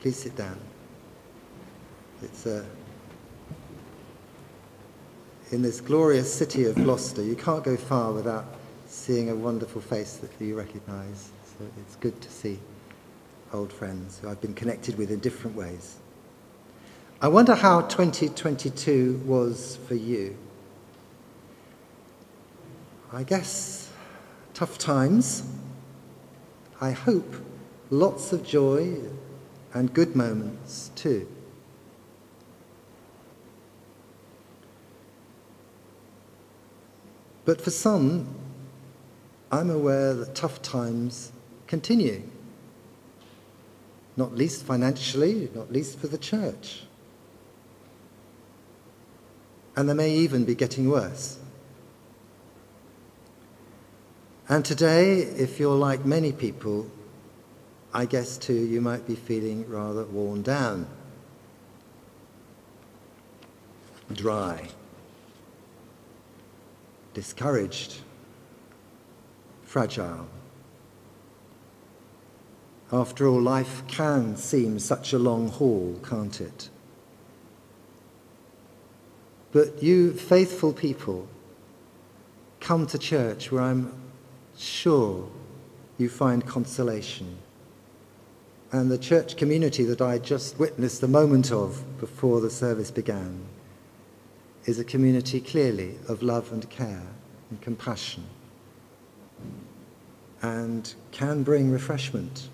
Please sit down. It's a. In this glorious city of Gloucester, you can't go far without seeing a wonderful face that you recognise. So it's good to see old friends who I've been connected with in different ways. I wonder how 2022 was for you. I guess tough times. I hope lots of joy and good moments too. But for some, I'm aware that tough times continue, not least financially, not least for the church. And they may even be getting worse. And today, if you're like many people, I guess too, you might be feeling rather worn down, dry, discouraged, fragile. After all, life can seem such a long haul, can't it? But you faithful people come to church where I'm sure you find consolation. And the church community that I just witnessed a moment of before the service began is a community clearly of love and care and compassion and can bring refreshment.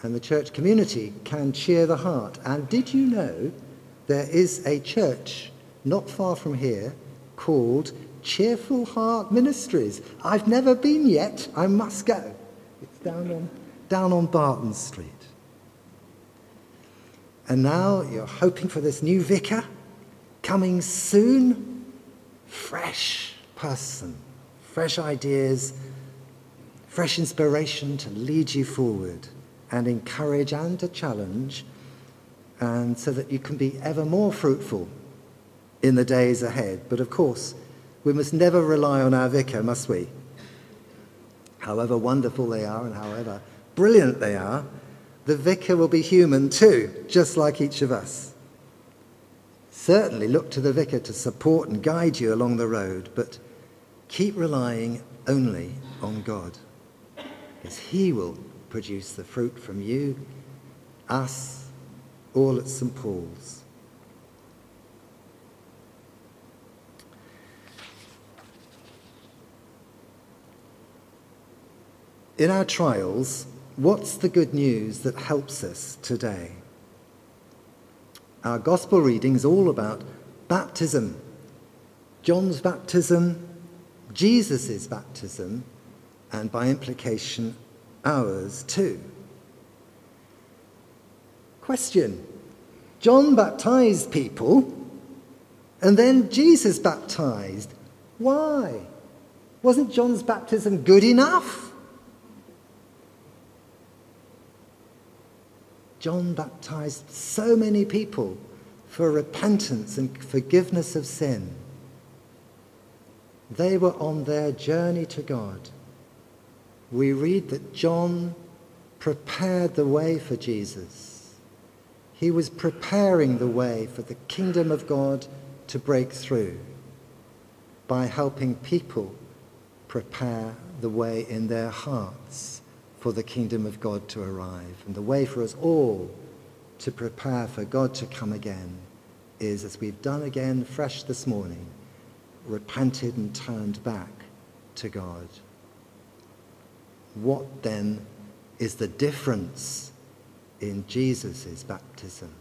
And the church community can cheer the heart. And did you know there is a church not far from here called Cheerful Heart Ministries? I've never been yet. I must go. It's down on, down on Barton Street. And now you're hoping for this new vicar coming soon. Fresh person, fresh ideas, fresh inspiration to lead you forward and encourage and to challenge, and so that you can be ever more fruitful in the days ahead. But of course, we must never rely on our vicar, must we? However wonderful they are and however brilliant they are, the vicar will be human too, just like each of us. Certainly look to the vicar to support and guide you along the road, but keep relying only on God is He will produce the fruit from you, us, all at St. Paul's. In our trials, what's the good news that helps us today? Our gospel reading is all about baptism. John's baptism, Jesus' baptism, and by implication, ours too. Question John baptized people, and then Jesus baptized. Why? Wasn't John's baptism good enough? John baptized so many people for repentance and forgiveness of sin. They were on their journey to God we read that John prepared the way for Jesus. He was preparing the way for the kingdom of God to break through by helping people prepare the way in their hearts for the kingdom of God to arrive. And the way for us all to prepare for God to come again is, as we've done again fresh this morning, repented and turned back to God. What then is the difference in Jesus' baptism?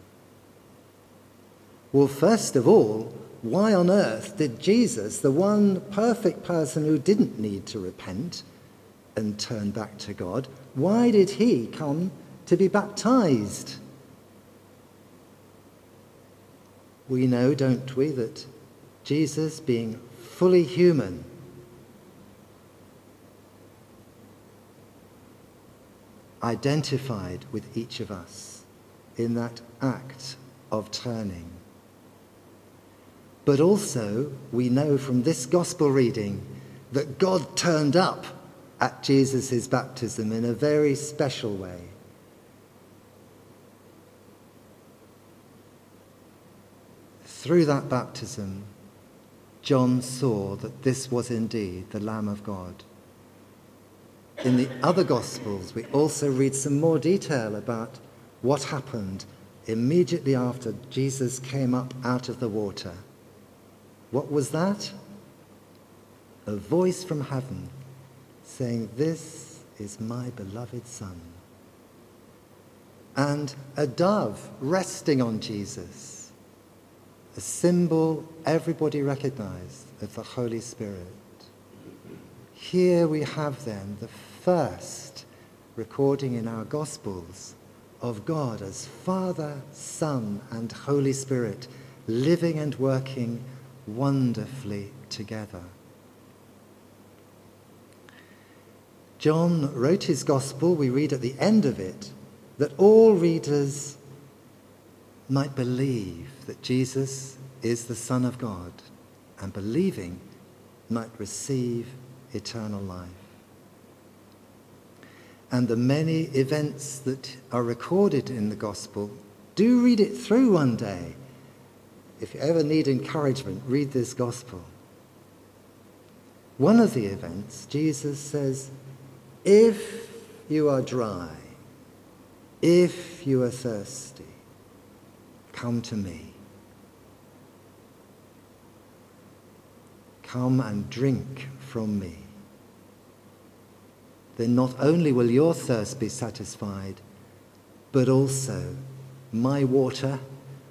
Well, first of all, why on earth did Jesus, the one perfect person who didn't need to repent and turn back to God, why did he come to be baptized? We know, don't we, that Jesus, being fully human, identified with each of us in that act of turning. But also, we know from this gospel reading that God turned up at Jesus' baptism in a very special way. Through that baptism, John saw that this was indeed the Lamb of God. In the other Gospels, we also read some more detail about what happened immediately after Jesus came up out of the water. What was that? A voice from heaven saying, This is my beloved Son. And a dove resting on Jesus, a symbol everybody recognized of the Holy Spirit. Here we have then the first recording in our Gospels of God as Father, Son, and Holy Spirit living and working wonderfully together. John wrote his Gospel, we read at the end of it, that all readers might believe that Jesus is the Son of God, and believing might receive eternal life and the many events that are recorded in the gospel, do read it through one day. If you ever need encouragement, read this gospel. One of the events, Jesus says, If you are dry, if you are thirsty, come to me. Come and drink from me then not only will your thirst be satisfied, but also my water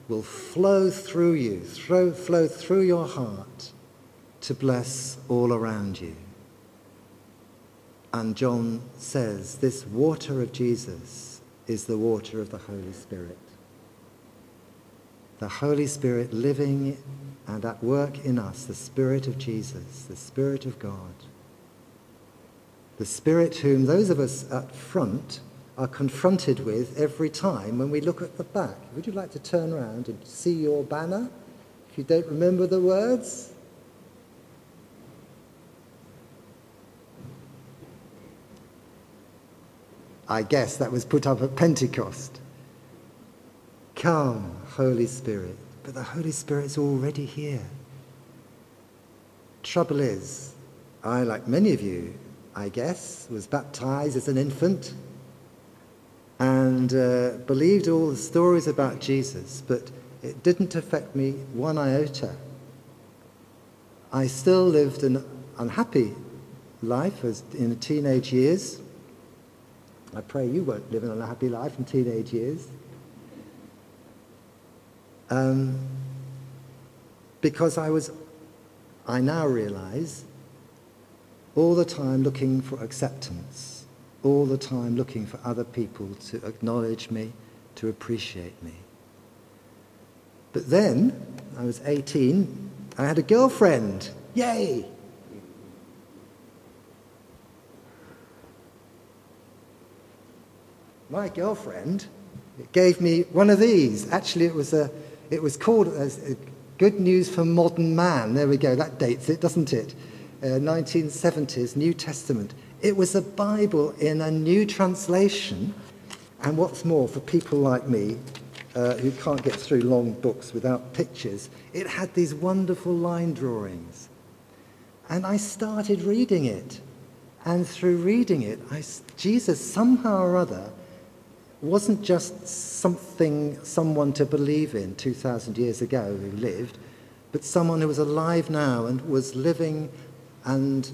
will flow through you, flow, flow through your heart to bless all around you. And John says this water of Jesus is the water of the Holy Spirit. The Holy Spirit living and at work in us, the Spirit of Jesus, the Spirit of God the Spirit whom those of us at front are confronted with every time when we look at the back. Would you like to turn around and see your banner if you don't remember the words? I guess that was put up at Pentecost. Come, Holy Spirit. But the Holy Spirit's already here. Trouble is, I, like many of you, I guess, was baptized as an infant and uh, believed all the stories about Jesus, but it didn't affect me one iota. I still lived an unhappy life as in teenage years. I pray you won't live an unhappy life in teenage years. Um, because I was, I now realize, all the time looking for acceptance, all the time looking for other people to acknowledge me, to appreciate me. But then, I was 18, I had a girlfriend. Yay! My girlfriend gave me one of these. Actually, it was, a, it was called as Good News for Modern Man. There we go, that dates it, doesn't it? uh, 1970s New Testament. It was a Bible in a new translation. And what's more, for people like me uh, who can't get through long books without pictures, it had these wonderful line drawings. And I started reading it. And through reading it, I, Jesus somehow or other wasn't just something, someone to believe in 2,000 years ago who lived, but someone who was alive now and was living and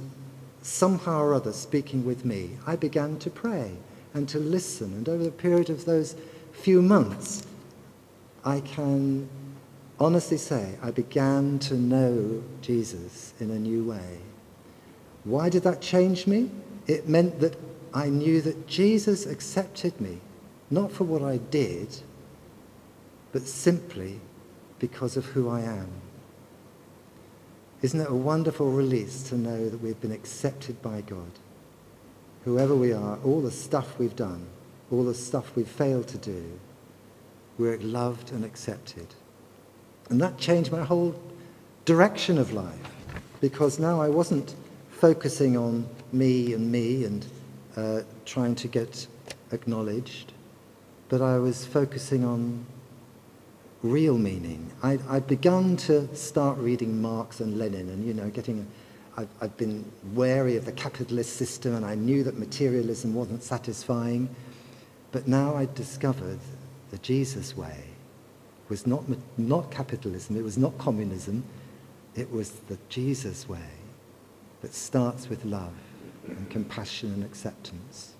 somehow or other speaking with me, I began to pray and to listen. And over the period of those few months, I can honestly say I began to know Jesus in a new way. Why did that change me? It meant that I knew that Jesus accepted me, not for what I did, but simply because of who I am. Isn't it a wonderful release to know that we've been accepted by God? Whoever we are, all the stuff we've done, all the stuff we've failed to do, we're loved and accepted. And that changed my whole direction of life because now I wasn't focusing on me and me and uh, trying to get acknowledged, but I was focusing on real meaning. I, I'd begun to start reading Marx and Lenin and, you know, getting, I've, I've been wary of the capitalist system and I knew that materialism wasn't satisfying. But now I discovered the Jesus way was not, not capitalism, it was not communism, it was the Jesus way that starts with love and compassion and acceptance.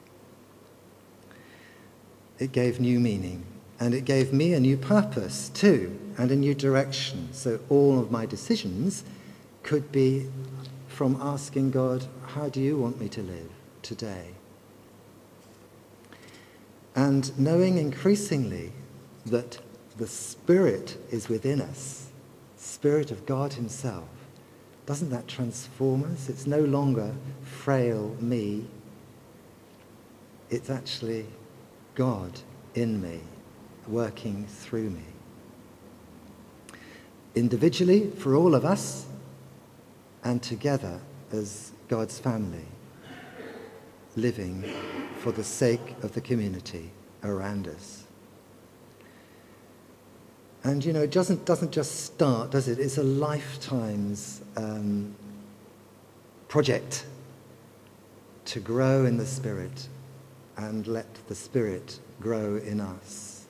It gave new meaning and it gave me a new purpose too, and a new direction. So all of my decisions could be from asking God, How do you want me to live today? And knowing increasingly that the Spirit is within us, Spirit of God Himself, doesn't that transform us? It's no longer frail me, it's actually God in me working through me. Individually, for all of us, and together as God's family, living for the sake of the community around us. And you know, it doesn't, doesn't just start, does it? It's a lifetime's um, project to grow in the Spirit and let the Spirit grow in us.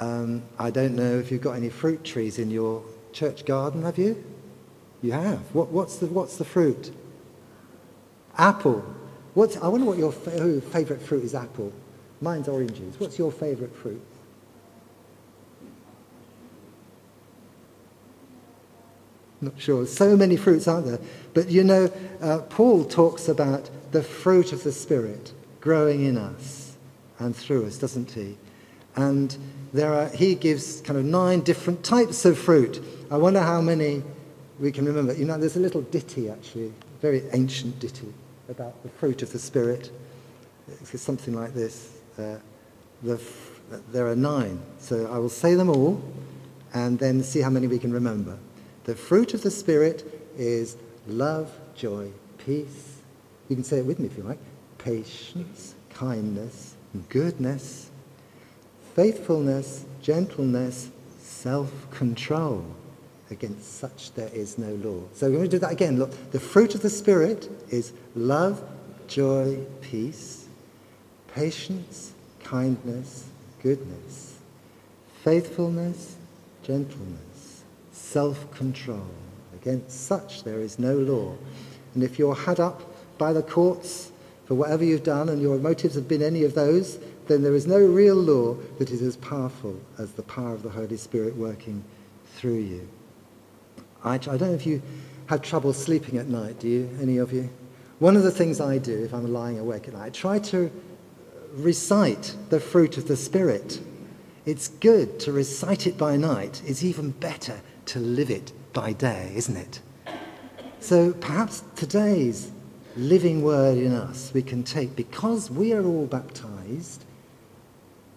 Um, I don't know if you've got any fruit trees in your church garden, have you? You have. What, what's, the, what's the fruit? Apple. What's, I wonder what your fa- favourite fruit is apple. Mine's oranges. What's your favourite fruit? Not sure. So many fruits, aren't there? But you know, uh, Paul talks about the fruit of the Spirit growing in us and through us, doesn't he? And there are, he gives kind of nine different types of fruit. I wonder how many we can remember. You know, there's a little ditty, actually, very ancient ditty about the fruit of the Spirit. It's something like this. Uh, the, there are nine. So I will say them all and then see how many we can remember. The fruit of the Spirit is love, joy, peace. You can say it with me if you like. Patience, kindness, goodness, faithfulness, gentleness, self-control. Against such there is no law. So we're going to do that again. Look, the fruit of the Spirit is love, joy, peace, patience, kindness, goodness, faithfulness, gentleness, self-control. Against such there is no law. And if you're had up by the courts for whatever you've done and your motives have been any of those, then there is no real law that is as powerful as the power of the Holy Spirit working through you. I, I don't know if you have trouble sleeping at night, do you, any of you? One of the things I do if I'm lying awake at night, I try to recite the fruit of the Spirit. It's good to recite it by night. It's even better to live it by day, isn't it? So perhaps today's living word in us we can take because we are all baptized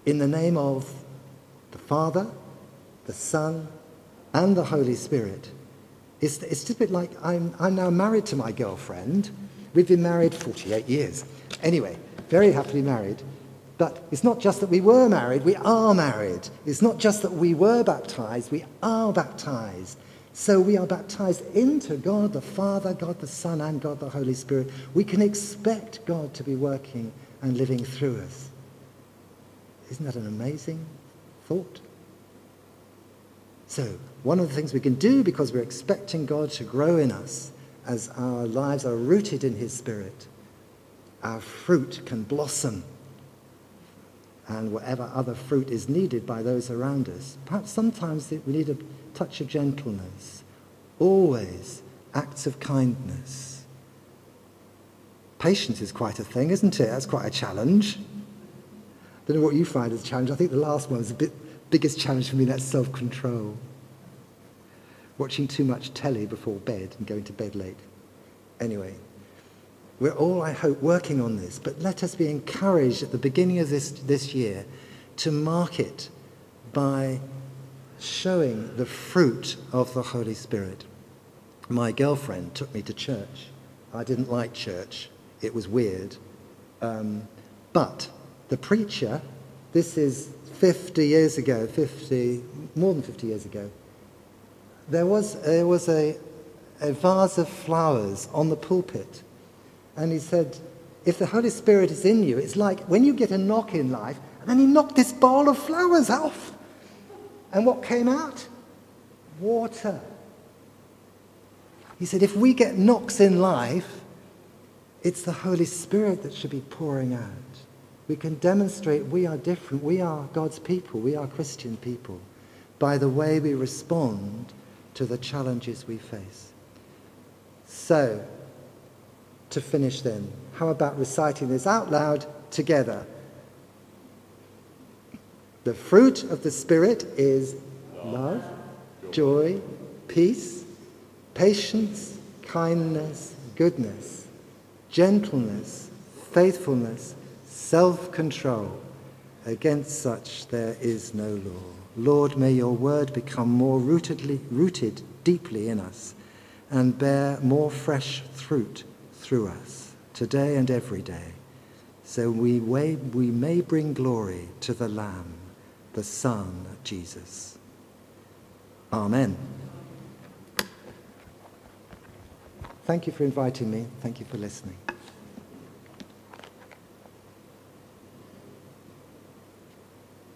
in the name of the Father, the Son, and the Holy Spirit. It's, it's just a bit like I'm, I'm now married to my girlfriend. We've been married 48 years. Anyway, very happily married. But it's not just that we were married, we are married. It's not just that we were baptized, we are baptized. So we are baptized into God the Father, God the Son, and God the Holy Spirit. We can expect God to be working and living through us. Isn't that an amazing thought? So, one of the things we can do because we're expecting God to grow in us as our lives are rooted in His Spirit, our fruit can blossom. And whatever other fruit is needed by those around us, perhaps sometimes we need a touch of gentleness, always acts of kindness. Patience is quite a thing, isn't it? That's quite a challenge I don't know what you find as a challenge. I think the last one was the biggest challenge for me, that's self-control. Watching too much telly before bed and going to bed late. Anyway, we're all, I hope, working on this, but let us be encouraged at the beginning of this, this year to mark it by showing the fruit of the Holy Spirit. My girlfriend took me to church. I didn't like church. It was weird. Um, but the preacher, this is 50 years ago, 50, more than 50 years ago, there was, there was a, a vase of flowers on the pulpit. And he said, if the Holy Spirit is in you, it's like when you get a knock in life, and he knocked this bowl of flowers off. And what came out? Water. He said, if we get knocks in life, it's the Holy Spirit that should be pouring out. We can demonstrate we are different. We are God's people. We are Christian people by the way we respond to the challenges we face. So, to finish then, how about reciting this out loud together? The fruit of the Spirit is love, joy, peace, patience, kindness, goodness, gentleness, faithfulness, self control. Against such there is no law. Lord, may your word become more rootedly, rooted deeply in us and bear more fresh fruit through us today and every day, so we, may, we may bring glory to the Lamb, the Son, Jesus. Amen. Thank you for inviting me. Thank you for listening.